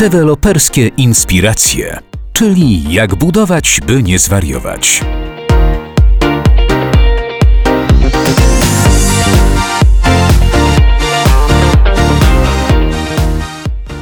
Deweloperskie inspiracje, czyli jak budować, by nie zwariować.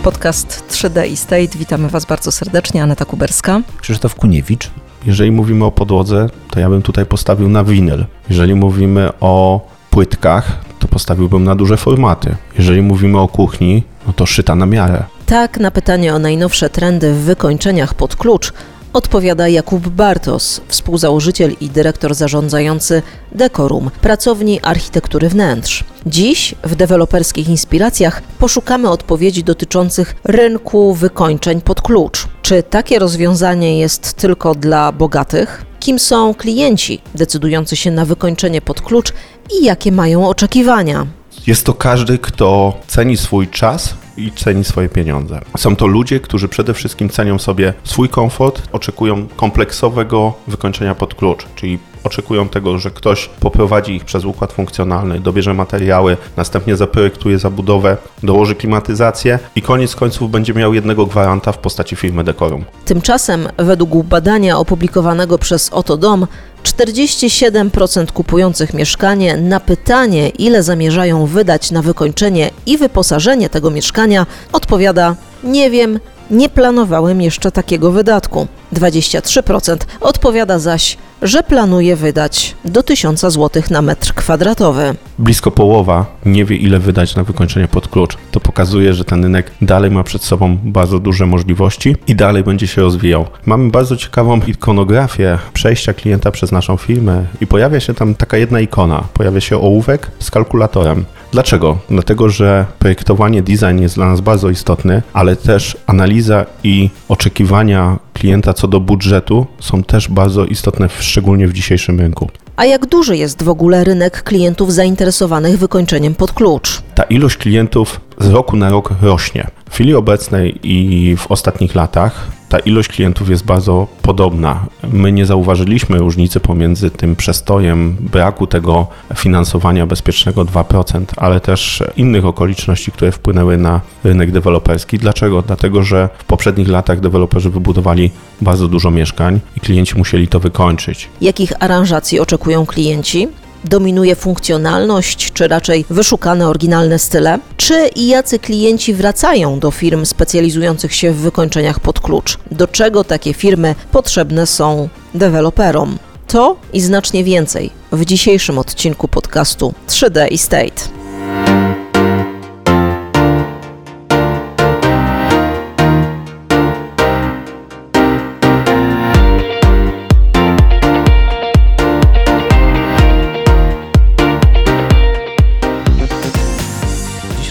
Podcast 3D i State. Witamy Was bardzo serdecznie. Aneta Kuberska. Krzysztof Kuniewicz. Jeżeli mówimy o podłodze, to ja bym tutaj postawił na winyl. Jeżeli mówimy o płytkach, to postawiłbym na duże formaty. Jeżeli mówimy o kuchni, no to szyta na miarę. Tak, na pytanie o najnowsze trendy w wykończeniach pod klucz odpowiada Jakub Bartos, współzałożyciel i dyrektor zarządzający Decorum, pracowni architektury wnętrz. Dziś w deweloperskich inspiracjach poszukamy odpowiedzi dotyczących rynku wykończeń pod klucz. Czy takie rozwiązanie jest tylko dla bogatych? Kim są klienci decydujący się na wykończenie pod klucz i jakie mają oczekiwania? Jest to każdy, kto ceni swój czas i ceni swoje pieniądze. Są to ludzie, którzy przede wszystkim cenią sobie swój komfort, oczekują kompleksowego wykończenia pod klucz, czyli oczekują tego, że ktoś poprowadzi ich przez układ funkcjonalny, dobierze materiały, następnie zaprojektuje zabudowę, dołoży klimatyzację i koniec końców będzie miał jednego gwaranta w postaci firmy Decorum. Tymczasem, według badania opublikowanego przez Oto Dom, 47% kupujących mieszkanie na pytanie, ile zamierzają wydać na wykończenie i wyposażenie tego mieszkania, odpowiada: Nie wiem, nie planowałem jeszcze takiego wydatku. 23% odpowiada zaś, że planuje wydać do 1000 zł na metr kwadratowy. Blisko połowa nie wie, ile wydać na wykończenie pod klucz. To pokazuje, że ten rynek dalej ma przed sobą bardzo duże możliwości i dalej będzie się rozwijał. Mamy bardzo ciekawą ikonografię przejścia klienta przez naszą firmę i pojawia się tam taka jedna ikona. Pojawia się ołówek z kalkulatorem. Dlaczego? Dlatego, że projektowanie, design jest dla nas bardzo istotny, ale też analiza i oczekiwania klienta co do budżetu są też bardzo istotne, szczególnie w dzisiejszym rynku. A jak duży jest w ogóle rynek klientów zainteresowanych wykończeniem pod klucz? Ta ilość klientów z roku na rok rośnie. W chwili obecnej i w ostatnich latach ta ilość klientów jest bardzo podobna. My nie zauważyliśmy różnicy pomiędzy tym przestojem braku tego finansowania bezpiecznego 2%, ale też innych okoliczności, które wpłynęły na rynek deweloperski. Dlaczego? Dlatego, że w poprzednich latach deweloperzy wybudowali bardzo dużo mieszkań i klienci musieli to wykończyć. Jakich aranżacji oczekują klienci? Dominuje funkcjonalność, czy raczej wyszukane oryginalne style? Czy i jacy klienci wracają do firm specjalizujących się w wykończeniach pod klucz? Do czego takie firmy potrzebne są deweloperom? To i znacznie więcej w dzisiejszym odcinku podcastu 3D Estate.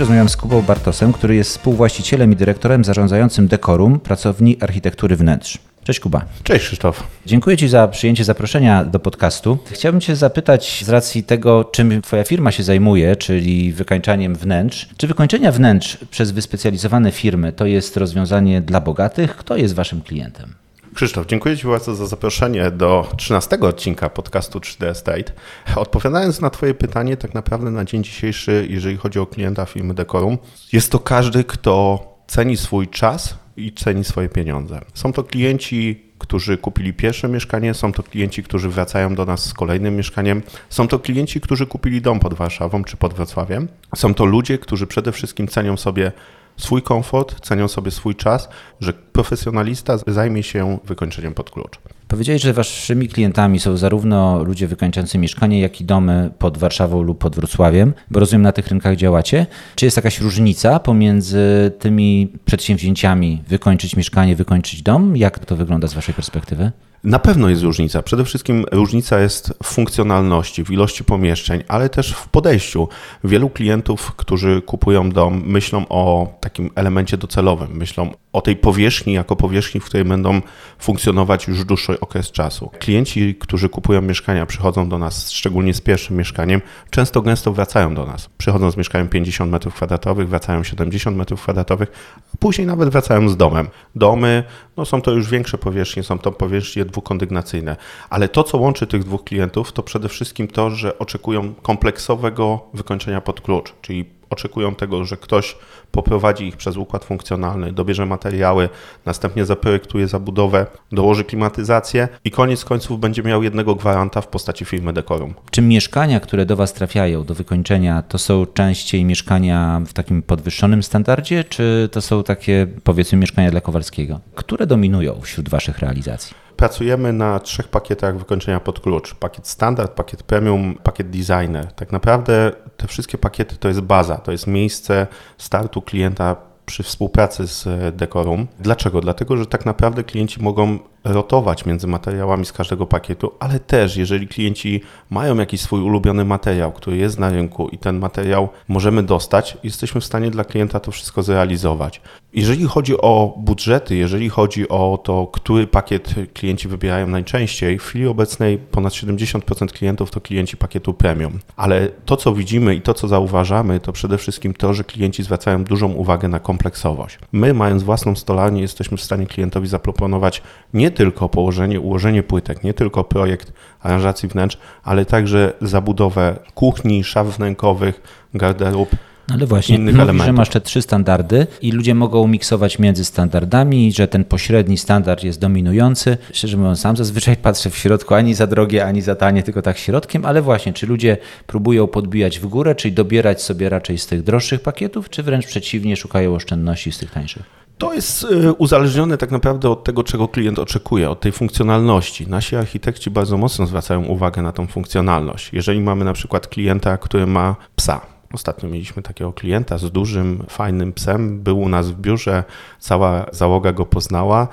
Rozmawiam z Kubą Bartosem, który jest współwłaścicielem i dyrektorem zarządzającym Decorum, pracowni architektury wnętrz. Cześć Kuba. Cześć Krzysztof. Dziękuję Ci za przyjęcie zaproszenia do podcastu. Chciałbym Cię zapytać z racji tego, czym Twoja firma się zajmuje, czyli wykańczaniem wnętrz. Czy wykończenia wnętrz przez wyspecjalizowane firmy to jest rozwiązanie dla bogatych? Kto jest Waszym klientem? Krzysztof, dziękuję Ci bardzo za zaproszenie do 13 odcinka podcastu 3D Estate. Odpowiadając na Twoje pytanie, tak naprawdę na dzień dzisiejszy, jeżeli chodzi o klienta firmy Decorum, jest to każdy, kto ceni swój czas i ceni swoje pieniądze. Są to klienci, którzy kupili pierwsze mieszkanie, są to klienci, którzy wracają do nas z kolejnym mieszkaniem, są to klienci, którzy kupili dom pod Warszawą czy pod Wrocławiem. Są to ludzie, którzy przede wszystkim cenią sobie swój komfort, cenią sobie swój czas, że profesjonalista zajmie się wykończeniem pod klucz. Powiedziałeś, że waszymi klientami są zarówno ludzie wykończający mieszkanie, jak i domy pod Warszawą lub pod Wrocławiem, bo rozumiem, na tych rynkach działacie. Czy jest jakaś różnica pomiędzy tymi przedsięwzięciami wykończyć mieszkanie, wykończyć dom? Jak to wygląda z waszej perspektywy? Na pewno jest różnica. Przede wszystkim różnica jest w funkcjonalności, w ilości pomieszczeń, ale też w podejściu. Wielu klientów, którzy kupują dom, myślą o takim elemencie docelowym, myślą o tej powierzchni jako powierzchni, w której będą funkcjonować już dłuższy okres czasu. Klienci, którzy kupują mieszkania, przychodzą do nas, szczególnie z pierwszym mieszkaniem, często gęsto wracają do nas. Przychodzą z mieszkaniem 50 m2, wracają 70 m2, a później nawet wracają z domem. Domy, no są to już większe powierzchnie, są to powierzchnie dwukondygnacyjne, ale to, co łączy tych dwóch klientów, to przede wszystkim to, że oczekują kompleksowego wykończenia pod klucz, czyli oczekują tego, że ktoś poprowadzi ich przez układ funkcjonalny, dobierze materiały, następnie zaprojektuje zabudowę, dołoży klimatyzację i koniec końców będzie miał jednego gwaranta w postaci firmy Decorum. Czy mieszkania, które do Was trafiają do wykończenia, to są częściej mieszkania w takim podwyższonym standardzie, czy to są takie, powiedzmy, mieszkania dla Kowalskiego? Które dominują wśród Waszych realizacji? Pracujemy na trzech pakietach wykończenia pod klucz. Pakiet standard, pakiet premium, pakiet designer. Tak naprawdę te wszystkie pakiety to jest baza, to jest miejsce startu klienta przy współpracy z Decorum. Dlaczego? Dlatego, że tak naprawdę klienci mogą rotować między materiałami z każdego pakietu, ale też jeżeli klienci mają jakiś swój ulubiony materiał, który jest na rynku i ten materiał możemy dostać, jesteśmy w stanie dla klienta to wszystko zrealizować. Jeżeli chodzi o budżety, jeżeli chodzi o to, który pakiet klienci wybierają najczęściej, w chwili obecnej ponad 70% klientów to klienci pakietu premium. Ale to, co widzimy i to, co zauważamy, to przede wszystkim to, że klienci zwracają dużą uwagę na kompleksowość. My, mając własną stolarnię, jesteśmy w stanie klientowi zaproponować nie tylko położenie, ułożenie płytek, nie tylko projekt aranżacji wnętrz, ale także zabudowę kuchni, szaf wnękowych, garderób. No ale właśnie, innych mówisz, elementów. że masz te trzy standardy i ludzie mogą miksować między standardami, że ten pośredni standard jest dominujący. Szczerze mówiąc, sam zazwyczaj patrzę w środku ani za drogie, ani za tanie, tylko tak środkiem, ale właśnie, czy ludzie próbują podbijać w górę, czyli dobierać sobie raczej z tych droższych pakietów, czy wręcz przeciwnie, szukają oszczędności z tych tańszych? To jest y, uzależnione tak naprawdę od tego, czego klient oczekuje, od tej funkcjonalności. Nasi architekci bardzo mocno zwracają uwagę na tą funkcjonalność. Jeżeli mamy na przykład klienta, który ma psa, Ostatnio mieliśmy takiego klienta z dużym, fajnym psem. Był u nas w biurze, cała załoga go poznała.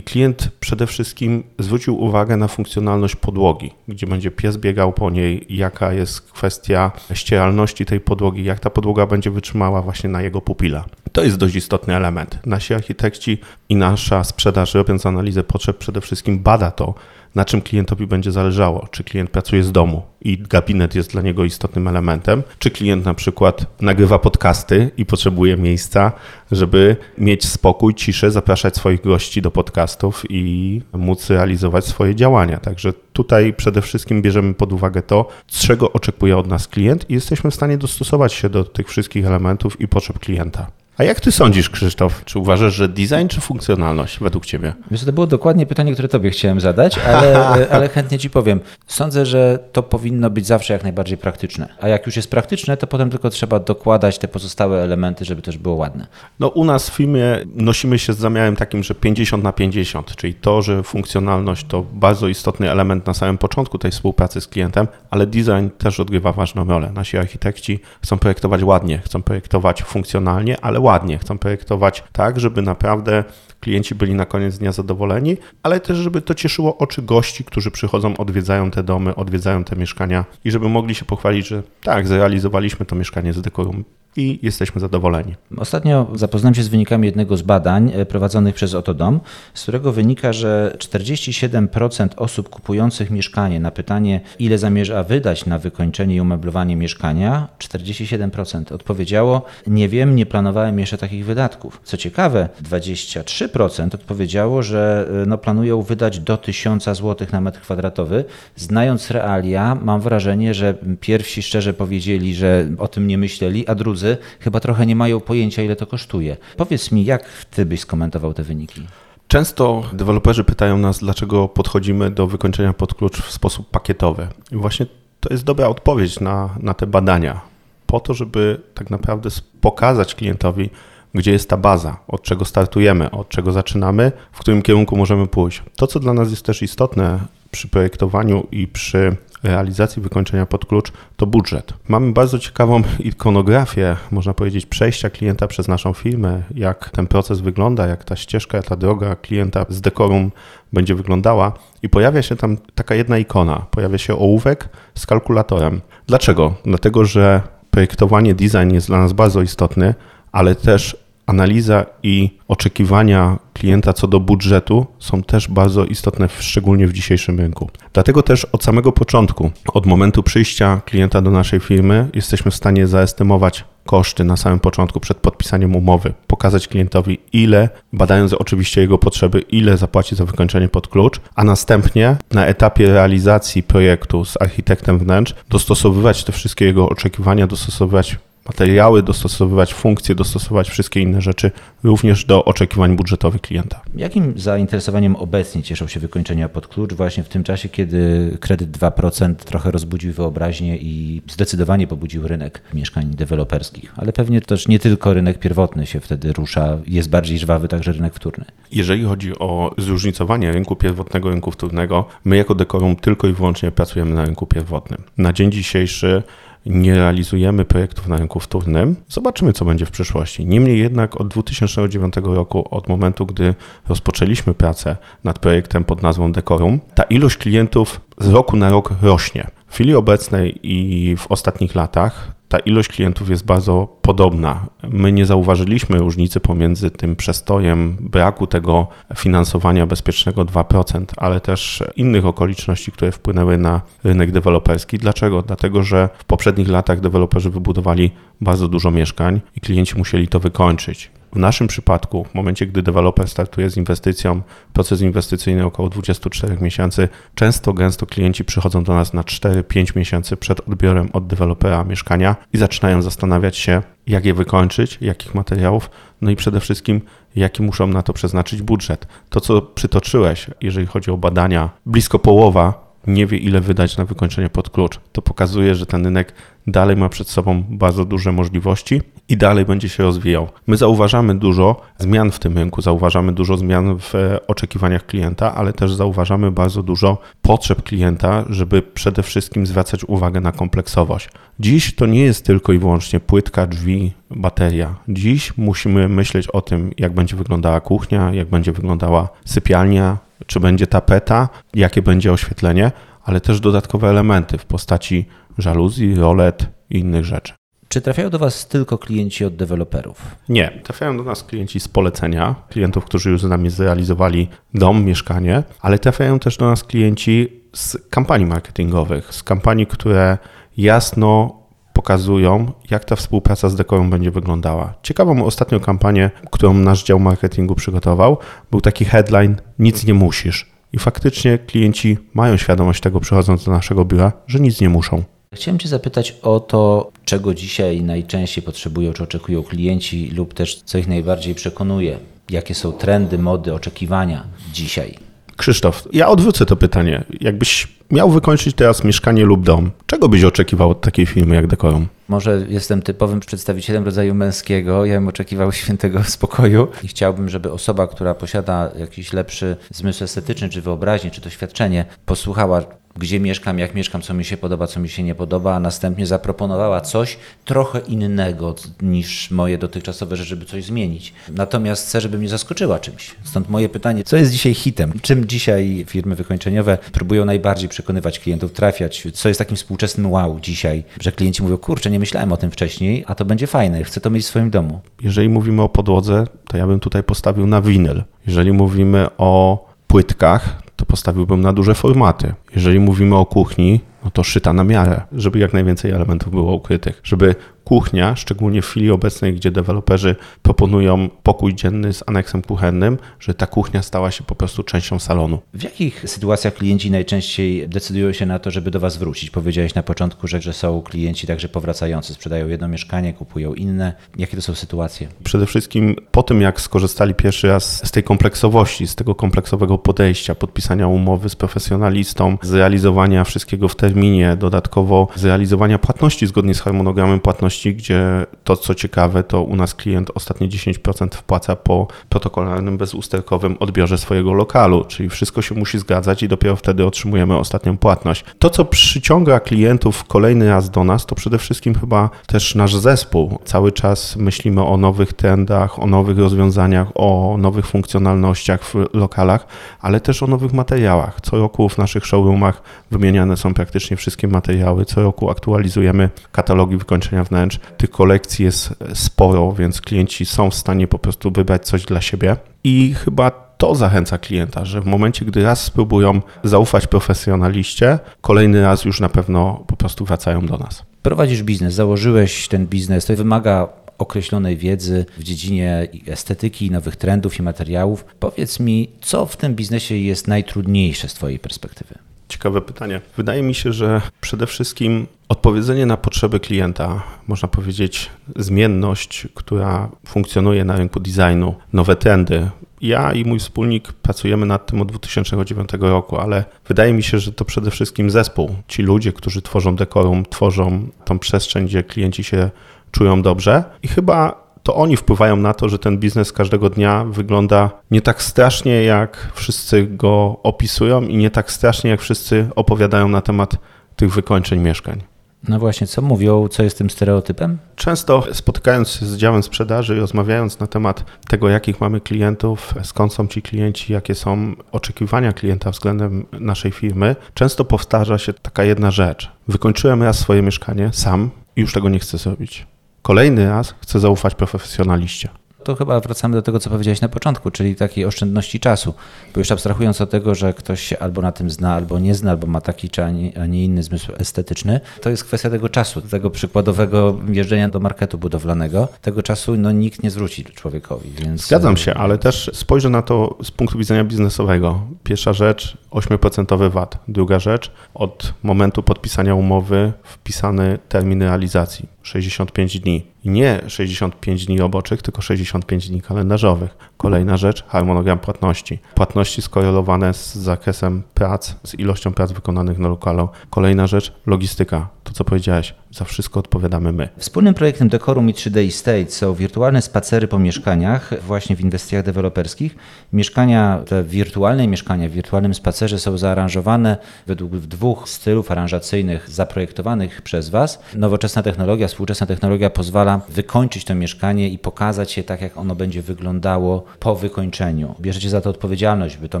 I klient przede wszystkim zwrócił uwagę na funkcjonalność podłogi, gdzie będzie pies biegał po niej, jaka jest kwestia ścieralności tej podłogi, jak ta podłoga będzie wytrzymała właśnie na jego pupila. To jest dość istotny element. Nasi architekci i nasza sprzedaż, robiąc analizę potrzeb, przede wszystkim bada to, na czym klientowi będzie zależało. Czy klient pracuje z domu i gabinet jest dla niego istotnym elementem, czy klient na przykład nagrywa podcasty i potrzebuje miejsca, żeby mieć spokój, ciszę, zapraszać swoich gości do podcastów i móc realizować swoje działania. Także tutaj przede wszystkim bierzemy pod uwagę to, czego oczekuje od nas klient i jesteśmy w stanie dostosować się do tych wszystkich elementów i potrzeb klienta. A jak ty sądzisz, Krzysztof? Czy uważasz, że design czy funkcjonalność według ciebie? Wiesz, to było dokładnie pytanie, które tobie chciałem zadać, ale, ale chętnie ci powiem. Sądzę, że to powinno być zawsze jak najbardziej praktyczne. A jak już jest praktyczne, to potem tylko trzeba dokładać te pozostałe elementy, żeby też było ładne. No u nas w firmie nosimy się z zamiarem takim, że 50 na 50, czyli to, że funkcjonalność to bardzo istotny element na samym początku tej współpracy z klientem, ale design też odgrywa ważną rolę. Nasi architekci chcą projektować ładnie, chcą projektować funkcjonalnie, ale ładnie, chcą projektować tak, żeby naprawdę klienci byli na koniec dnia zadowoleni, ale też, żeby to cieszyło oczy gości, którzy przychodzą, odwiedzają te domy, odwiedzają te mieszkania i żeby mogli się pochwalić, że tak, zrealizowaliśmy to mieszkanie z dekorum i jesteśmy zadowoleni. Ostatnio zapoznałem się z wynikami jednego z badań e, prowadzonych przez Otodom, z którego wynika, że 47% osób kupujących mieszkanie na pytanie, ile zamierza wydać na wykończenie i umeblowanie mieszkania, 47% odpowiedziało: Nie wiem, nie planowałem jeszcze takich wydatków. Co ciekawe, 23% odpowiedziało, że e, no, planują wydać do 1000 zł na metr kwadratowy. Znając realia, mam wrażenie, że pierwsi szczerze powiedzieli, że o tym nie myśleli, a drudzy chyba trochę nie mają pojęcia, ile to kosztuje. Powiedz mi, jak ty byś skomentował te wyniki? Często deweloperzy pytają nas, dlaczego podchodzimy do wykończenia pod klucz w sposób pakietowy. I właśnie to jest dobra odpowiedź na, na te badania. Po to, żeby tak naprawdę pokazać klientowi, gdzie jest ta baza, od czego startujemy, od czego zaczynamy, w którym kierunku możemy pójść. To, co dla nas jest też istotne przy projektowaniu i przy realizacji wykończenia pod klucz, to budżet. Mamy bardzo ciekawą ikonografię, można powiedzieć, przejścia klienta przez naszą firmę, jak ten proces wygląda, jak ta ścieżka, ta droga klienta z dekorum będzie wyglądała i pojawia się tam taka jedna ikona, pojawia się ołówek z kalkulatorem. Dlaczego? Dlatego, że projektowanie, design jest dla nas bardzo istotny, ale też analiza i oczekiwania klienta co do budżetu są też bardzo istotne, szczególnie w dzisiejszym rynku. Dlatego też od samego początku, od momentu przyjścia klienta do naszej firmy, jesteśmy w stanie zaestymować koszty na samym początku przed podpisaniem umowy, pokazać klientowi ile, badając oczywiście jego potrzeby, ile zapłaci za wykończenie pod klucz, a następnie na etapie realizacji projektu z architektem wnętrz dostosowywać te wszystkie jego oczekiwania, dostosowywać materiały, dostosowywać funkcje, dostosować wszystkie inne rzeczy również do oczekiwań budżetowych klienta. Jakim zainteresowaniem obecnie cieszą się wykończenia pod klucz właśnie w tym czasie, kiedy kredyt 2% trochę rozbudził wyobraźnię i zdecydowanie pobudził rynek mieszkań deweloperskich, ale pewnie też nie tylko rynek pierwotny się wtedy rusza, jest bardziej żwawy także rynek wtórny. Jeżeli chodzi o zróżnicowanie rynku pierwotnego, rynku wtórnego, my jako Dekorum tylko i wyłącznie pracujemy na rynku pierwotnym. Na dzień dzisiejszy nie realizujemy projektów na rynku wtórnym. Zobaczymy, co będzie w przyszłości. Niemniej jednak od 2009 roku, od momentu, gdy rozpoczęliśmy pracę nad projektem pod nazwą Decorum, ta ilość klientów z roku na rok rośnie. W chwili obecnej i w ostatnich latach ta ilość klientów jest bardzo podobna. My nie zauważyliśmy różnicy pomiędzy tym przestojem braku tego finansowania bezpiecznego 2%, ale też innych okoliczności, które wpłynęły na rynek deweloperski. Dlaczego? Dlatego, że w poprzednich latach deweloperzy wybudowali bardzo dużo mieszkań i klienci musieli to wykończyć. W naszym przypadku, w momencie, gdy deweloper startuje z inwestycją, proces inwestycyjny około 24 miesięcy, często gęsto klienci przychodzą do nas na 4-5 miesięcy przed odbiorem od dewelopera mieszkania i zaczynają zastanawiać się, jak je wykończyć, jakich materiałów, no i przede wszystkim, jaki muszą na to przeznaczyć budżet. To, co przytoczyłeś, jeżeli chodzi o badania, blisko połowa nie wie, ile wydać na wykończenie pod klucz. To pokazuje, że ten rynek dalej ma przed sobą bardzo duże możliwości i dalej będzie się rozwijał. My zauważamy dużo zmian w tym rynku, zauważamy dużo zmian w oczekiwaniach klienta, ale też zauważamy bardzo dużo potrzeb klienta, żeby przede wszystkim zwracać uwagę na kompleksowość. Dziś to nie jest tylko i wyłącznie płytka, drzwi, bateria. Dziś musimy myśleć o tym, jak będzie wyglądała kuchnia, jak będzie wyglądała sypialnia, czy będzie tapeta, jakie będzie oświetlenie, ale też dodatkowe elementy w postaci żaluzji, rolet i innych rzeczy. Czy trafiają do Was tylko klienci od deweloperów? Nie, trafiają do nas klienci z polecenia, klientów, którzy już z nami zrealizowali dom, mieszkanie, ale trafiają też do nas klienci z kampanii marketingowych, z kampanii, które jasno pokazują, jak ta współpraca z Dekorą będzie wyglądała. Ciekawą ostatnią kampanię, którą nasz dział marketingu przygotował, był taki headline Nic nie musisz. I faktycznie klienci mają świadomość tego, przychodząc do naszego biura, że nic nie muszą. Chciałem Cię zapytać o to, czego dzisiaj najczęściej potrzebują czy oczekują klienci, lub też co ich najbardziej przekonuje. Jakie są trendy, mody, oczekiwania dzisiaj? Krzysztof, ja odwrócę to pytanie. Jakbyś miał wykończyć teraz mieszkanie lub dom, czego byś oczekiwał od takiej firmy jak Dekorum? Może jestem typowym przedstawicielem rodzaju męskiego. Ja bym oczekiwał świętego spokoju i chciałbym, żeby osoba, która posiada jakiś lepszy zmysł estetyczny, czy wyobraźnię, czy doświadczenie, posłuchała gdzie mieszkam, jak mieszkam, co mi się podoba, co mi się nie podoba, a następnie zaproponowała coś trochę innego niż moje dotychczasowe rzeczy, żeby coś zmienić. Natomiast chcę, żeby mnie zaskoczyła czymś. Stąd moje pytanie, co jest dzisiaj hitem? Czym dzisiaj firmy wykończeniowe próbują najbardziej przekonywać klientów, trafiać? Co jest takim współczesnym wow dzisiaj, że klienci mówią, kurczę, nie myślałem o tym wcześniej, a to będzie fajne, chcę to mieć w swoim domu. Jeżeli mówimy o podłodze, to ja bym tutaj postawił na winyl. Jeżeli mówimy o płytkach, postawiłbym na duże formaty. Jeżeli mówimy o kuchni, no to szyta na miarę, żeby jak najwięcej elementów było ukrytych, żeby kuchnia, szczególnie w chwili obecnej, gdzie deweloperzy proponują pokój dzienny z aneksem kuchennym, że ta kuchnia stała się po prostu częścią salonu. W jakich sytuacjach klienci najczęściej decydują się na to, żeby do Was wrócić? Powiedziałeś na początku, że, że są klienci także powracający, sprzedają jedno mieszkanie, kupują inne. Jakie to są sytuacje? Przede wszystkim po tym, jak skorzystali pierwszy raz z tej kompleksowości, z tego kompleksowego podejścia, podpisania umowy z profesjonalistą, zrealizowania wszystkiego w terminie, dodatkowo zrealizowania płatności zgodnie z harmonogramem płatności, gdzie to, co ciekawe, to u nas klient ostatnie 10% wpłaca po protokolarnym, bezusterkowym odbiorze swojego lokalu, czyli wszystko się musi zgadzać i dopiero wtedy otrzymujemy ostatnią płatność. To, co przyciąga klientów kolejny raz do nas, to przede wszystkim chyba też nasz zespół. Cały czas myślimy o nowych trendach, o nowych rozwiązaniach, o nowych funkcjonalnościach w lokalach, ale też o nowych materiałach. Co roku w naszych showroomach wymieniane są praktycznie wszystkie materiały. Co roku aktualizujemy katalogi wykończenia wnętrz. Tych kolekcji jest sporo, więc klienci są w stanie po prostu wybrać coś dla siebie. I chyba to zachęca klienta, że w momencie, gdy raz spróbują zaufać profesjonaliście, kolejny raz już na pewno po prostu wracają do nas. Prowadzisz biznes, założyłeś ten biznes, to wymaga określonej wiedzy w dziedzinie estetyki, nowych trendów i materiałów. Powiedz mi, co w tym biznesie jest najtrudniejsze z Twojej perspektywy? Ciekawe pytanie. Wydaje mi się, że przede wszystkim odpowiedzenie na potrzeby klienta, można powiedzieć zmienność, która funkcjonuje na rynku designu, nowe trendy. Ja i mój wspólnik pracujemy nad tym od 2009 roku, ale wydaje mi się, że to przede wszystkim zespół. Ci ludzie, którzy tworzą dekorum, tworzą tą przestrzeń, gdzie klienci się czują dobrze i chyba to oni wpływają na to, że ten biznes każdego dnia wygląda nie tak strasznie, jak wszyscy go opisują i nie tak strasznie, jak wszyscy opowiadają na temat tych wykończeń mieszkań. No właśnie, co mówią, co jest tym stereotypem? Często spotykając się z działem sprzedaży i rozmawiając na temat tego, jakich mamy klientów, skąd są ci klienci, jakie są oczekiwania klienta względem naszej firmy, często powtarza się taka jedna rzecz. Wykończyłem raz swoje mieszkanie sam i już tego nie chcę zrobić. Kolejny raz chcę zaufać profesjonaliście. To chyba wracamy do tego, co powiedziałeś na początku, czyli takiej oszczędności czasu. Bo już abstrahując od tego, że ktoś się albo na tym zna, albo nie zna, albo ma taki czy a nie, inny zmysł estetyczny, to jest kwestia tego czasu, tego przykładowego jeżdżenia do marketu budowlanego. Tego czasu no, nikt nie zwróci człowiekowi. Więc... Zgadzam się, ale też spojrzę na to z punktu widzenia biznesowego. Pierwsza rzecz 8% VAT. Druga rzecz od momentu podpisania umowy wpisany termin realizacji 65 dni. I nie 65 dni roboczych, tylko 65 dni kalendarzowych. Kolejna rzecz, harmonogram płatności. Płatności skorelowane z zakresem prac, z ilością prac wykonanych na lokalu. Kolejna rzecz, logistyka. To, co powiedziałeś, za wszystko odpowiadamy my. Wspólnym projektem Decorum i 3D Estate są wirtualne spacery po mieszkaniach, właśnie w inwestycjach deweloperskich. Mieszkania, te wirtualne mieszkania w wirtualnym spacerze są zaaranżowane według dwóch stylów aranżacyjnych zaprojektowanych przez Was. Nowoczesna technologia, współczesna technologia pozwala wykończyć to mieszkanie i pokazać je tak, jak ono będzie wyglądało po wykończeniu. Bierzecie za to odpowiedzialność, by to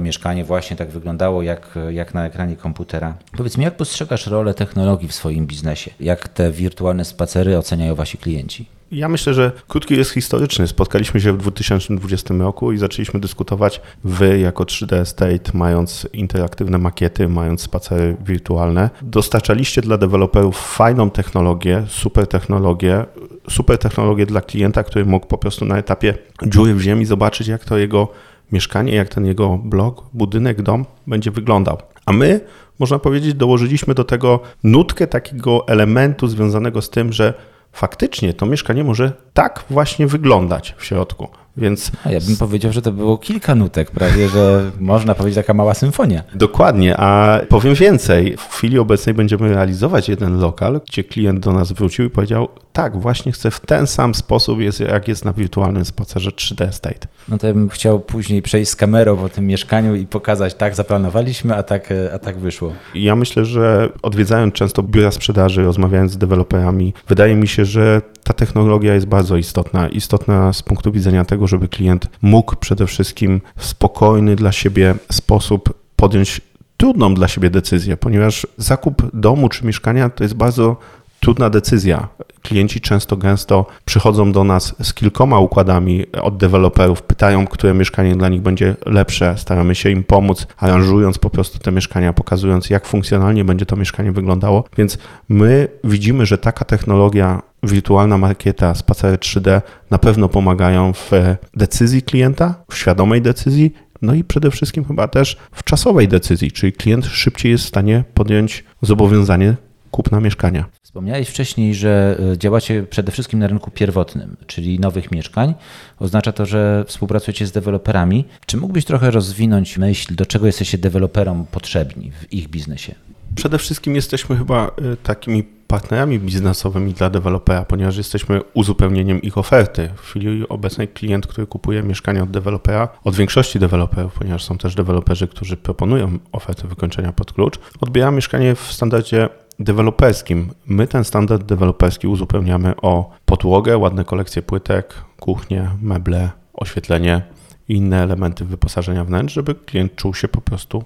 mieszkanie właśnie tak wyglądało, jak, jak na ekranie komputera. Powiedz mi, jak postrzegasz rolę technologii w swoim biznesie? Jak te wirtualne spacery oceniają Wasi klienci? Ja myślę, że krótki jest historyczny. Spotkaliśmy się w 2020 roku i zaczęliśmy dyskutować. Wy, jako 3D Estate, mając interaktywne makiety, mając spacery wirtualne, dostarczaliście dla deweloperów fajną technologię, super technologię, super technologię dla klienta, który mógł po prostu na etapie dziury w ziemi zobaczyć, jak to jego mieszkanie, jak ten jego blok, budynek, dom będzie wyglądał. A my, można powiedzieć, dołożyliśmy do tego nutkę takiego elementu związanego z tym, że faktycznie to mieszkanie może tak właśnie wyglądać w środku. Więc a ja bym powiedział, że to było kilka nutek, prawie, że można powiedzieć taka mała symfonia. Dokładnie, a powiem więcej. W chwili obecnej będziemy realizować jeden lokal, gdzie klient do nas wrócił i powiedział: Tak, właśnie chcę w ten sam sposób, jak jest na wirtualnym spacerze 3D Estate. No to ja bym chciał później przejść z kamerą po tym mieszkaniu i pokazać, tak zaplanowaliśmy, a tak, a tak wyszło. Ja myślę, że odwiedzając często biura sprzedaży, rozmawiając z deweloperami, wydaje mi się, że ta technologia jest bardzo istotna. Istotna z punktu widzenia tego, żeby klient mógł przede wszystkim w spokojny dla siebie sposób podjąć trudną dla siebie decyzję, ponieważ zakup domu czy mieszkania to jest bardzo trudna decyzja. Klienci często gęsto przychodzą do nas z kilkoma układami od deweloperów, pytają, które mieszkanie dla nich będzie lepsze. Staramy się im pomóc, aranżując po prostu te mieszkania, pokazując, jak funkcjonalnie będzie to mieszkanie wyglądało. Więc my widzimy, że taka technologia, wirtualna markieta, spacery 3D na pewno pomagają w decyzji klienta, w świadomej decyzji no i przede wszystkim chyba też w czasowej decyzji, czyli klient szybciej jest w stanie podjąć zobowiązanie kupna mieszkania. Wspomniałeś wcześniej, że e, działacie przede wszystkim na rynku pierwotnym, czyli nowych mieszkań. Oznacza to, że współpracujecie z deweloperami. Czy mógłbyś trochę rozwinąć myśl, do czego jesteście deweloperom potrzebni w ich biznesie? Przede wszystkim jesteśmy chyba e, takimi partnerami biznesowymi dla dewelopera, ponieważ jesteśmy uzupełnieniem ich oferty. W chwili obecnej klient, który kupuje mieszkanie od dewelopera, od większości deweloperów, ponieważ są też deweloperzy, którzy proponują ofertę wykończenia pod klucz, odbiera mieszkanie w standardzie deweloperskim. My ten standard deweloperski uzupełniamy o podłogę, ładne kolekcje płytek, kuchnię, meble, oświetlenie i inne elementy wyposażenia wnętrz, żeby klient czuł się po prostu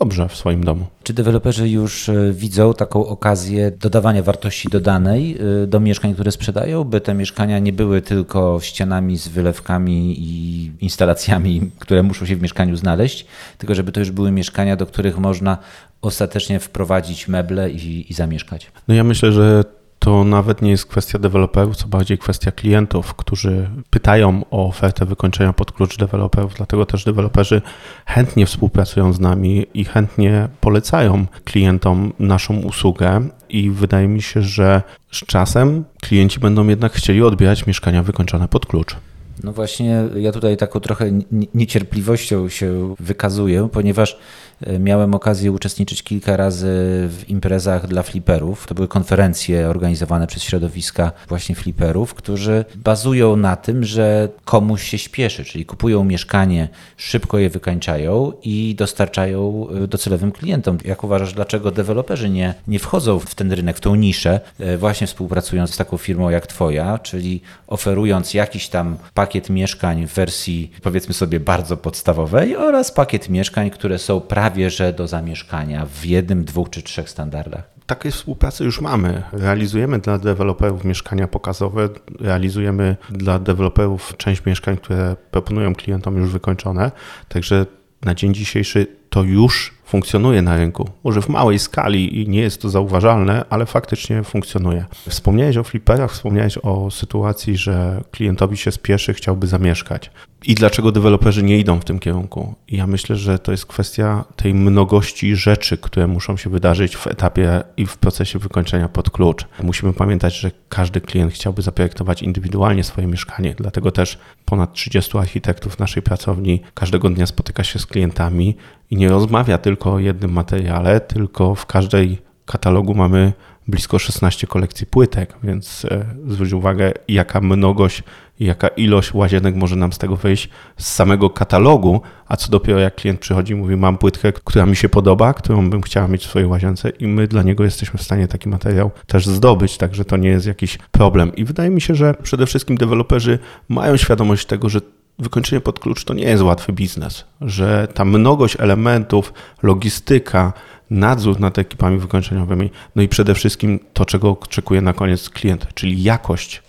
dobrze w swoim domu. Czy deweloperzy już e, widzą taką okazję dodawania wartości dodanej e, do mieszkań, które sprzedają, by te mieszkania nie były tylko ścianami z wylewkami i instalacjami, które muszą się w mieszkaniu znaleźć, tylko żeby to już były mieszkania, do których można ostatecznie wprowadzić meble i, i zamieszkać? No ja myślę, że To nawet nie jest kwestia deweloperów, co bardziej kwestia klientów, którzy pytają o ofertę wykończenia pod klucz deweloperów, dlatego też deweloperzy chętnie współpracują z nami i chętnie polecają klientom naszą usługę i wydaje mi się, że z czasem klienci będą jednak chcieli odbierać mieszkania wykończone pod klucz. No właśnie, ja tutaj taką trochę niecierpliwością się wykazuję, ponieważ e, miałem okazję uczestniczyć kilka razy w imprezach dla fliperów. To były konferencje organizowane przez środowiska właśnie fliperów, którzy bazują na tym, że komuś się śpieszy, czyli kupują mieszkanie, szybko je wykańczają i dostarczają e, docelowym klientom. Jak uważasz, dlaczego deweloperzy nie, nie wchodzą w ten rynek, w tą niszę, e, właśnie współpracując z taką firmą jak Twoja, czyli oferując jakiś tam pakiet pakiet mieszkań w wersji powiedzmy sobie bardzo podstawowej oraz pakiet mieszkań, które są prawie że do zamieszkania w jednym, dwóch czy trzech standardach. Takiej współpracy już mamy. Realizujemy dla deweloperów mieszkania pokazowe, realizujemy dla deweloperów część mieszkań, które proponują klientom już wykończone. Także na dzień dzisiejszy to już funkcjonuje na rynku. Może w małej skali i nie jest to zauważalne, ale faktycznie funkcjonuje. Wspomniałeś o fliperach, wspomniałeś o sytuacji, że klientowi się spieszy, chciałby zamieszkać. I dlaczego deweloperzy nie idą w tym kierunku? Ja myślę, że to jest kwestia tej mnogości rzeczy, które muszą się wydarzyć w etapie i w procesie wykończenia pod klucz. Musimy pamiętać, że każdy klient chciałby zaprojektować indywidualnie swoje mieszkanie, dlatego też ponad 30 architektów naszej pracowni każdego dnia spotyka się z klientami i nie rozmawia tylko o jednym materiale, tylko w każdej katalogu mamy blisko 16 kolekcji płytek, więc e, zwróć uwagę, jaka mnogość jaka ilość łazienek może nam z tego wyjść z samego katalogu, a co dopiero jak klient przychodzi i mówi, mam płytkę, która mi się podoba, którą bym chciała mieć w swojej łazience i my dla niego jesteśmy w stanie taki materiał też zdobyć, także to nie jest jakiś problem. I wydaje mi się, że przede wszystkim deweloperzy mają świadomość tego, że wykończenie pod klucz to nie jest łatwy biznes, że ta mnogość elementów, logistyka, nadzór nad ekipami wykończeniowymi, no i przede wszystkim to, czego oczekuje na koniec klient, czyli jakość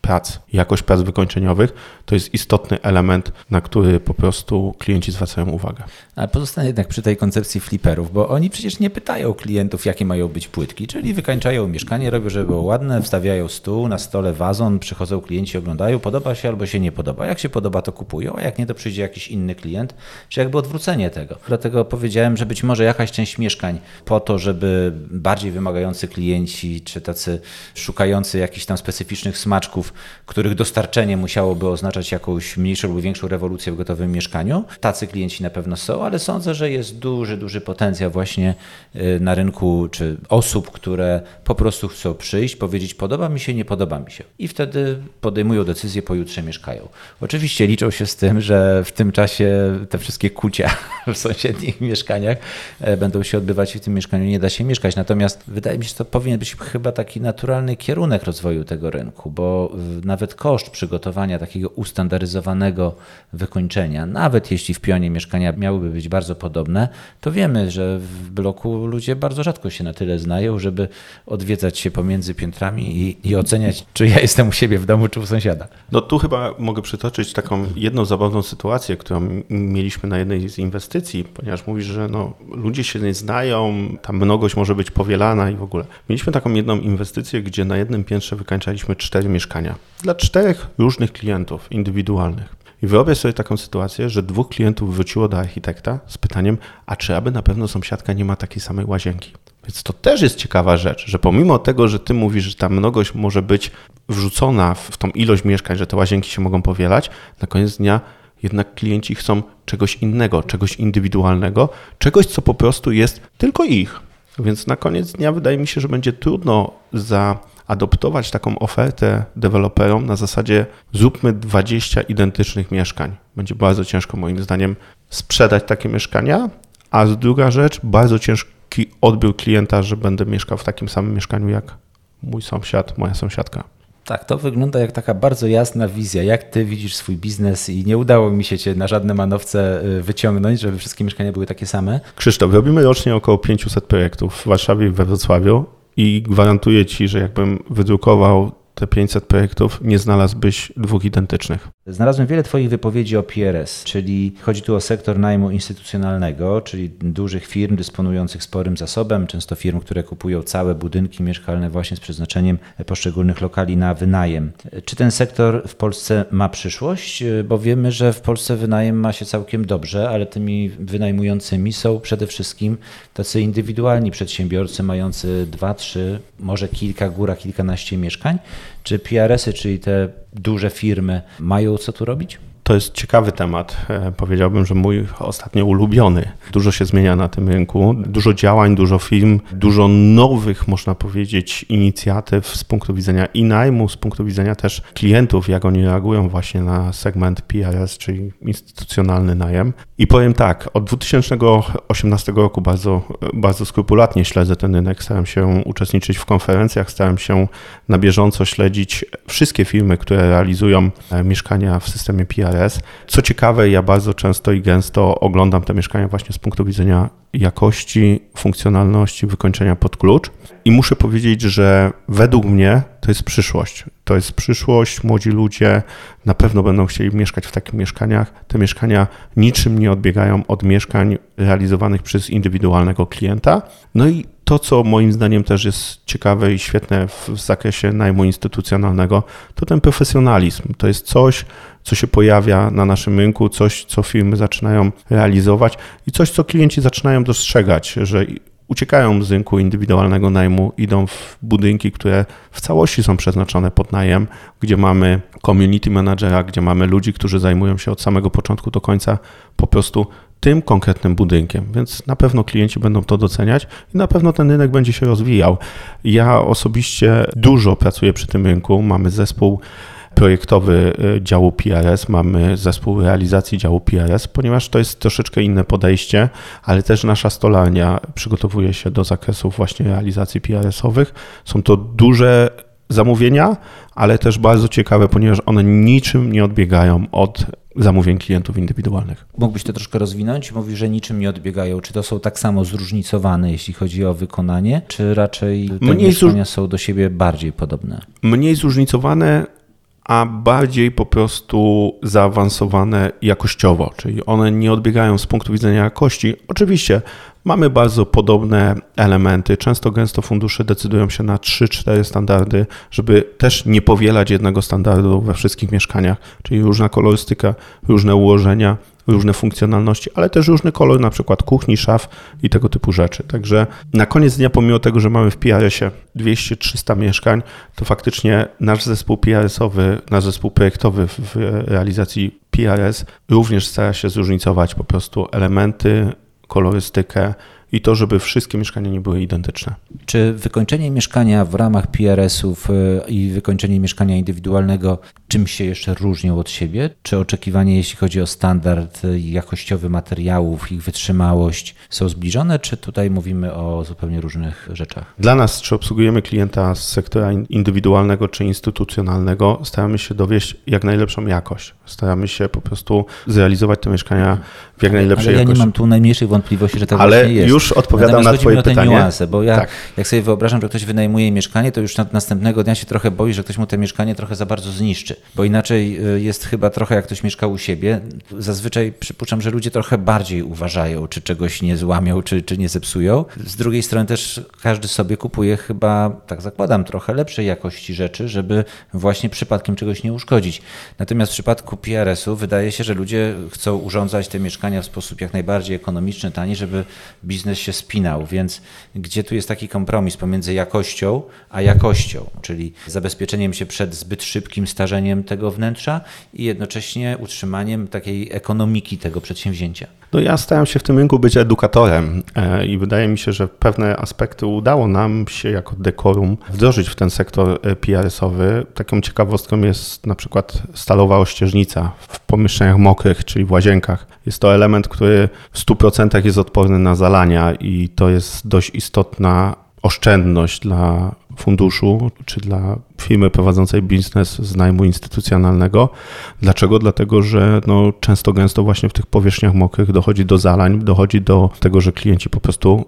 prac, jakość prac wykończeniowych, to jest istotny element, na który po prostu klienci zwracają uwagę. Ale pozostanę jednak przy tej koncepcji fliperów, bo oni przecież nie pytają klientów, jakie mają być płytki, czyli wykańczają mieszkanie, robią, żeby było ładne, wstawiają stół, na stole wazon, przychodzą klienci, oglądają, podoba się albo się nie podoba. Jak się podoba, to kupują, a jak nie, to przyjdzie jakiś inny klient, czy jakby odwrócenie tego. Dlatego powiedziałem, że być może jakaś część mieszkań po to, żeby bardziej wymagający klienci, czy tacy szukający jakichś tam specyficznych smaczków, których dostarczenie musiałoby oznaczać jakąś mniejszą lub większą rewolucję w gotowym mieszkaniu. Tacy klienci na pewno są, ale sądzę, że jest duży, duży potencjał właśnie y, na rynku, czy osób, które po prostu chcą przyjść, powiedzieć podoba mi się, nie podoba mi się. I wtedy podejmują decyzję, pojutrze mieszkają. Oczywiście liczą się z tym, że w tym czasie te wszystkie kucia w sąsiednich mieszkaniach e, będą się odbywać i w tym mieszkaniu nie da się mieszkać. Natomiast wydaje mi się, że to powinien być chyba taki naturalny kierunek rozwoju tego rynku, bo nawet koszt przygotowania takiego ustandaryzowanego wykończenia, nawet jeśli w pionie mieszkania miałyby być bardzo podobne, to wiemy, że w bloku ludzie bardzo rzadko się na tyle znają, żeby odwiedzać się pomiędzy piętrami i, i oceniać, czy ja jestem u siebie w domu, czy u sąsiada. No tu chyba mogę przytoczyć taką jedną zabawną sytuację, którą mieliśmy na jednej z inwestycji, ponieważ mówisz, że no, ludzie się nie znają, ta mnogość może być powielana i w ogóle. Mieliśmy taką jedną inwestycję, gdzie na jednym piętrze wykańczaliśmy cztery mieszkania dla czterech różnych klientów indywidualnych. I wyobraź sobie taką sytuację, że dwóch klientów wróciło do architekta z pytaniem, a czy aby na pewno sąsiadka nie ma takiej samej łazienki. Więc to też jest ciekawa rzecz, że pomimo tego, że ty mówisz, że ta mnogość może być wrzucona w tą ilość mieszkań, że te łazienki się mogą powielać, na koniec dnia jednak klienci chcą czegoś innego, czegoś indywidualnego, czegoś, co po prostu jest tylko ich. Więc na koniec dnia wydaje mi się, że będzie trudno za adoptować taką ofertę deweloperom na zasadzie zróbmy 20 identycznych mieszkań. Będzie bardzo ciężko moim zdaniem sprzedać takie mieszkania, a druga rzecz, bardzo ciężki odbiór klienta, że będę mieszkał w takim samym mieszkaniu jak mój sąsiad, moja sąsiadka. Tak, to wygląda jak taka bardzo jasna wizja, jak ty widzisz swój biznes i nie udało mi się cię na żadne manowce y, wyciągnąć, żeby wszystkie mieszkania były takie same. Krzysztof, robimy rocznie około 500 projektów w Warszawie i we Wrocławiu i gwarantuję ci, że jakbym wydrukował te 500 projektów, nie znalazłbyś dwóch identycznych. Znalazłem wiele Twoich wypowiedzi o PRS, czyli chodzi tu o sektor najmu instytucjonalnego, czyli dużych firm dysponujących sporym zasobem, często firm, które kupują całe budynki mieszkalne właśnie z przeznaczeniem poszczególnych lokali na wynajem. Czy ten sektor w Polsce ma przyszłość? Bo wiemy, że w Polsce wynajem ma się całkiem dobrze, ale tymi wynajmującymi są przede wszystkim tacy indywidualni przedsiębiorcy mający dwa, trzy, może kilka, góra kilkanaście mieszkań. Czy PRS-y, czyli te duże firmy mają co tu robić? To jest ciekawy temat. E, powiedziałbym, że mój ostatnio ulubiony. Dużo się zmienia na tym rynku, dużo działań, dużo firm, dużo nowych, można powiedzieć, inicjatyw z punktu widzenia i najmu, z punktu widzenia też klientów, jak oni reagują właśnie na segment PRS, czyli instytucjonalny najem. I powiem tak, od 2018 roku bardzo, bardzo skrupulatnie śledzę ten rynek, staram się uczestniczyć w konferencjach, staram się na bieżąco śledzić wszystkie firmy, które realizują e, mieszkania w systemie PRS co ciekawe, ja bardzo często i gęsto oglądam te mieszkania właśnie z punktu widzenia jakości, funkcjonalności, wykończenia pod klucz. I muszę powiedzieć, że według mnie to jest przyszłość. To jest przyszłość. Młodzi ludzie na pewno będą chcieli mieszkać w takich mieszkaniach. Te mieszkania niczym nie odbiegają od mieszkań realizowanych przez indywidualnego klienta. No i to, co moim zdaniem też jest ciekawe i świetne w zakresie najmu instytucjonalnego, to ten profesjonalizm. To jest coś, co się pojawia na naszym rynku, coś, co firmy zaczynają realizować i coś, co klienci zaczynają dostrzegać, że uciekają z rynku indywidualnego najmu, idą w budynki, które w całości są przeznaczone pod najem, gdzie mamy community managera, gdzie mamy ludzi, którzy zajmują się od samego początku do końca po prostu tym konkretnym budynkiem, więc na pewno klienci będą to doceniać i na pewno ten rynek będzie się rozwijał. Ja osobiście dużo pracuję przy tym rynku. Mamy zespół projektowy y, działu PRS, mamy zespół realizacji działu PRS, ponieważ to jest troszeczkę inne podejście, ale też nasza stolarnia przygotowuje się do zakresów właśnie realizacji PRS-owych. Są to duże zamówienia, ale też bardzo ciekawe, ponieważ one niczym nie odbiegają od zamówień klientów indywidualnych. Mógłbyś to troszkę rozwinąć? Mówisz, że niczym nie odbiegają. Czy to są tak samo zróżnicowane, jeśli chodzi o wykonanie, czy raczej te Mniej mieszkania są do siebie bardziej podobne? Mniej zróżnicowane, a bardziej po prostu zaawansowane jakościowo, czyli one nie odbiegają z punktu widzenia jakości. Oczywiście mamy bardzo podobne elementy. Często gęsto fundusze decydują się na 3-4 standardy, żeby też nie powielać jednego standardu we wszystkich mieszkaniach, czyli różna kolorystyka, różne ułożenia, różne funkcjonalności, ale też różny kolor, na przykład kuchni, szaf i tego typu rzeczy. Także na koniec dnia, pomimo tego, że mamy w PRS-ie 200-300 mieszkań, to faktycznie nasz zespół PRS-owy, nasz zespół projektowy w realizacji PRS również stara się zróżnicować po prostu elementy, kolorystykę, i to, żeby wszystkie mieszkania nie były identyczne. Czy wykończenie mieszkania w ramach PRS-ów y, i wykończenie mieszkania indywidualnego czym się jeszcze różnią od siebie? Czy oczekiwania, jeśli chodzi o standard jakościowy materiałów, ich wytrzymałość, są zbliżone, czy tutaj mówimy o zupełnie różnych rzeczach? Dla nas, czy obsługujemy klienta z sektora indywidualnego czy instytucjonalnego, staramy się dowieść jak najlepszą jakość. Staramy się po prostu zrealizować te mieszkania w jak najlepszej Ale ja jakości. nie mam tu najmniejszych wątpliwości, że tak Ale właśnie jest. już odpowiadam Natomiast na twoje pytanie. Niuanse, bo ja, tak. jak sobie wyobrażam, że ktoś wynajmuje mieszkanie, to już następnego dnia się trochę boi, że ktoś mu te mieszkanie trochę za bardzo zniszczy bo inaczej y, jest chyba trochę jak ktoś mieszka u siebie. Zazwyczaj przypuszczam, że ludzie trochę bardziej uważają, czy czegoś nie złamią, czy, czy nie zepsują. Z drugiej strony też każdy sobie kupuje chyba, tak zakładam, trochę lepszej jakości rzeczy, żeby właśnie przypadkiem czegoś nie uszkodzić. Natomiast w przypadku PRS-u wydaje się, że ludzie chcą urządzać te mieszkania w sposób jak najbardziej ekonomiczny, tani, żeby biznes się spinał. Więc gdzie tu jest taki kompromis pomiędzy jakością a jakością, czyli zabezpieczeniem się przed zbyt szybkim starzeniem tego wnętrza i jednocześnie utrzymaniem takiej ekonomiki tego przedsięwzięcia. No ja starałem się w tym rynku być edukatorem e, i wydaje mi się, że pewne aspekty udało nam się jako dekorum wdrożyć w ten sektor e, PRS-owy. Taką ciekawostką jest na przykład stalowa ościeżnica w pomieszczeniach mokrych, czyli w łazienkach. Jest to element, który w 100% jest odporny na zalania i to jest dość istotna oszczędność dla funduszu czy dla firmy prowadzącej biznes z najmu instytucjonalnego. Dlaczego? Dlatego, że no, często gęsto właśnie w tych powierzchniach mokrych dochodzi do zalań, dochodzi do tego, że klienci po prostu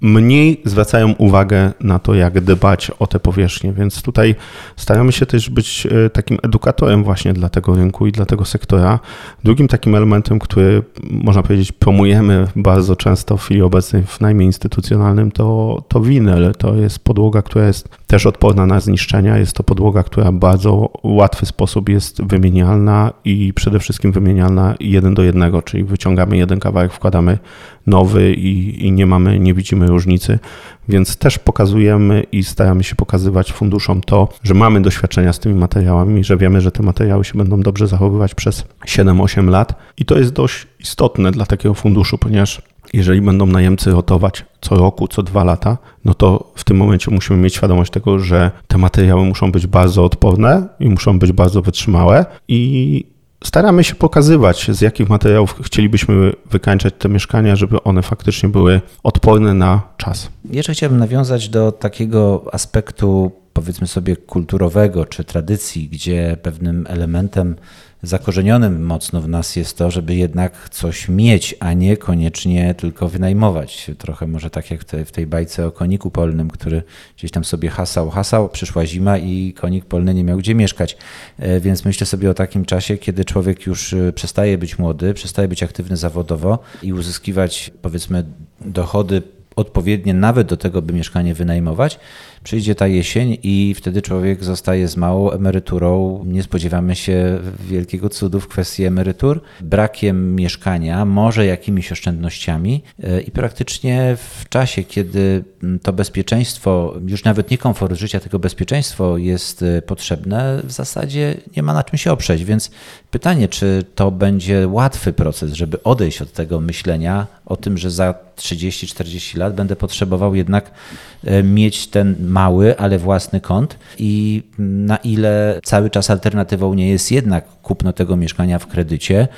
mniej zwracają uwagę na to, jak dbać o te powierzchnie, więc tutaj staramy się też być e, takim edukatorem właśnie dla tego rynku i dla tego sektora. Drugim takim elementem, który można powiedzieć promujemy bardzo często w chwili obecnej w najmie instytucjonalnym to, to winyl. To jest podłoga, która jest też odporna na zniszczenia. Jest to podłoga, która w bardzo łatwy sposób jest wymienialna i przede wszystkim wymienialna jeden do jednego, czyli wyciągamy jeden kawałek, wkładamy nowy i, i nie mamy, nie widzimy różnicy, więc też pokazujemy i staramy się pokazywać funduszom to, że mamy doświadczenia z tymi materiałami, że wiemy, że te materiały się będą dobrze zachowywać przez 7-8 lat. I to jest dość istotne dla takiego funduszu, ponieważ jeżeli będą najemcy rotować co roku, co dwa lata, no to w tym momencie musimy mieć świadomość tego, że te materiały muszą być bardzo odporne i muszą być bardzo wytrzymałe i staramy się pokazywać, z jakich materiałów chcielibyśmy wykańczać te mieszkania, żeby one faktycznie były odporne na czas. Jeszcze chciałbym nawiązać do takiego aspektu, powiedzmy sobie, kulturowego czy tradycji, gdzie pewnym elementem zakorzenionym mocno w nas jest to, żeby jednak coś mieć, a nie koniecznie tylko wynajmować. Trochę może tak jak w tej bajce o koniku polnym, który gdzieś tam sobie hasał, hasał, przyszła zima i konik polny nie miał gdzie mieszkać. E, więc myślę sobie o takim czasie, kiedy człowiek już e, przestaje być młody, przestaje być aktywny zawodowo i uzyskiwać powiedzmy dochody odpowiednie nawet do tego, by mieszkanie wynajmować, przyjdzie ta jesień i wtedy człowiek zostaje z małą emeryturą. Nie spodziewamy się wielkiego cudu w kwestii emerytur, brakiem mieszkania, może jakimiś oszczędnościami e, i praktycznie w czasie, kiedy to bezpieczeństwo, już nawet nie komfort życia, tylko bezpieczeństwo jest e, potrzebne, w zasadzie nie ma na czym się oprzeć. Więc pytanie, czy to będzie łatwy proces, żeby odejść od tego myślenia o tym, że za 30-40 lat będę potrzebował jednak e, mieć ten mały, ale własny kąt i na ile cały czas alternatywą nie jest jednak kupno tego mieszkania w kredycie,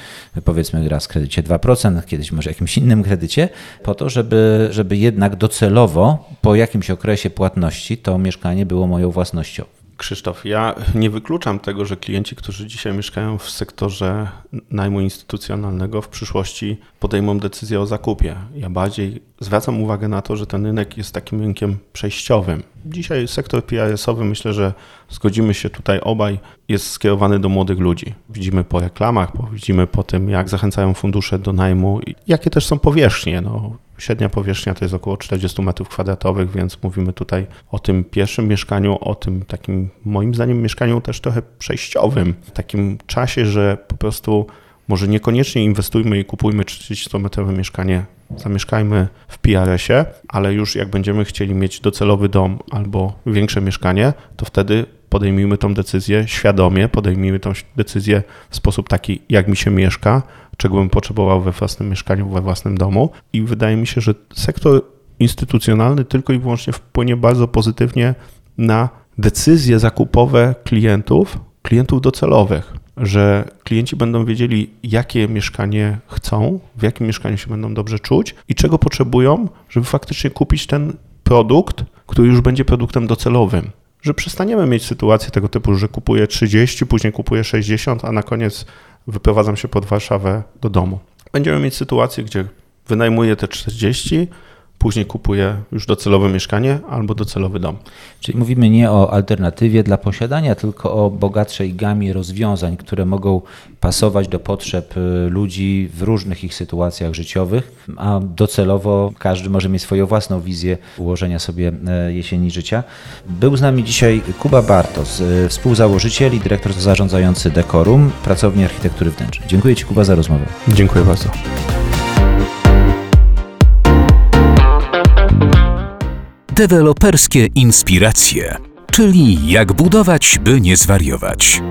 powiedzmy raz w kredycie 2%, kiedyś może jakimś innym kredycie, po to, żeby, żeby jednak docelowo po jakimś okresie płatności to mieszkanie było moją własnością. Krzysztof, ja nie wykluczam tego, że klienci, którzy dzisiaj mieszkają w sektorze najmu instytucjonalnego, w przyszłości podejmą decyzję o zakupie. Ja bardziej zwracam uwagę na to, że ten rynek jest takim rynkiem przejściowym. Dzisiaj sektor PRS-owy, myślę, że zgodzimy się tutaj obaj, jest skierowany do młodych ludzi. Widzimy po reklamach, widzimy po tym, jak zachęcają fundusze do najmu, jakie też są powierzchnie. No, Średnia powierzchnia to jest około 40 metrów kwadratowych, więc mówimy tutaj o tym pierwszym mieszkaniu, o tym takim, moim zdaniem, mieszkaniu też trochę przejściowym, takim czasie, że po prostu może niekoniecznie inwestujmy i kupujmy 30-metrowe mieszkanie, zamieszkajmy w PRS-ie, ale już jak będziemy chcieli mieć docelowy dom albo większe mieszkanie, to wtedy podejmijmy tą decyzję świadomie, podejmijmy tą decyzję w sposób taki, jak mi się mieszka, czego bym potrzebował we własnym mieszkaniu, we własnym domu. I wydaje mi się, że sektor instytucjonalny tylko i wyłącznie wpłynie bardzo pozytywnie na decyzje zakupowe klientów, klientów docelowych, że klienci będą wiedzieli, jakie mieszkanie chcą, w jakim mieszkaniu się będą dobrze czuć i czego potrzebują, żeby faktycznie kupić ten produkt, który już będzie produktem docelowym. Że przestaniemy mieć sytuację tego typu, że kupuję 30, później kupuję 60, a na koniec wyprowadzam się pod Warszawę do domu. Będziemy mieć sytuację, gdzie wynajmuję te 40, później kupuję już docelowe mieszkanie albo docelowy dom. Czyli mówimy nie o alternatywie dla posiadania, tylko o bogatszej gamie rozwiązań, które mogą pasować do potrzeb y, ludzi w różnych ich sytuacjach życiowych, a docelowo każdy może mieć swoją własną wizję ułożenia sobie e, jesieni życia. Był z nami dzisiaj Kuba Bartos, e, współzałożyciel i dyrektor zarządzający Dekorum, pracowni architektury wnętrz. Dziękuję Ci Kuba za rozmowę. Dziękuję bardzo. Deweloperskie inspiracje, czyli jak budować, by nie zwariować.